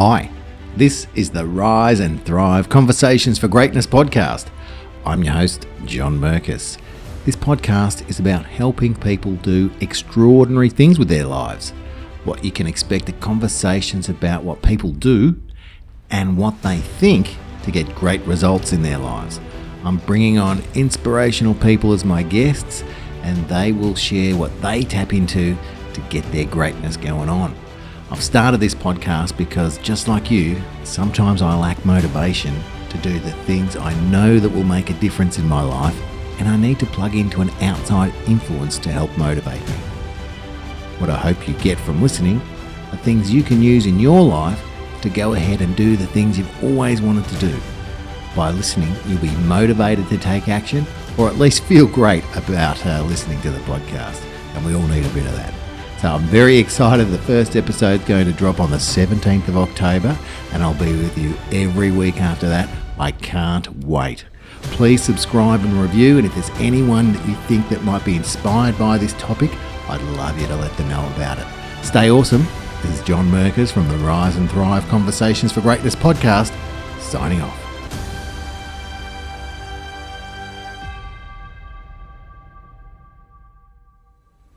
Hi, this is the Rise and Thrive Conversations for Greatness podcast. I'm your host, John Merkus. This podcast is about helping people do extraordinary things with their lives. What you can expect are conversations about what people do and what they think to get great results in their lives. I'm bringing on inspirational people as my guests, and they will share what they tap into to get their greatness going on. I've started this podcast because, just like you, sometimes I lack motivation to do the things I know that will make a difference in my life, and I need to plug into an outside influence to help motivate me. What I hope you get from listening are things you can use in your life to go ahead and do the things you've always wanted to do. By listening, you'll be motivated to take action or at least feel great about uh, listening to the podcast. And we all need a bit of that. So I'm very excited. The first episode's going to drop on the 17th of October, and I'll be with you every week after that. I can't wait. Please subscribe and review, and if there's anyone that you think that might be inspired by this topic, I'd love you to let them know about it. Stay awesome. This is John Merkus from the Rise and Thrive Conversations for Greatness podcast, signing off.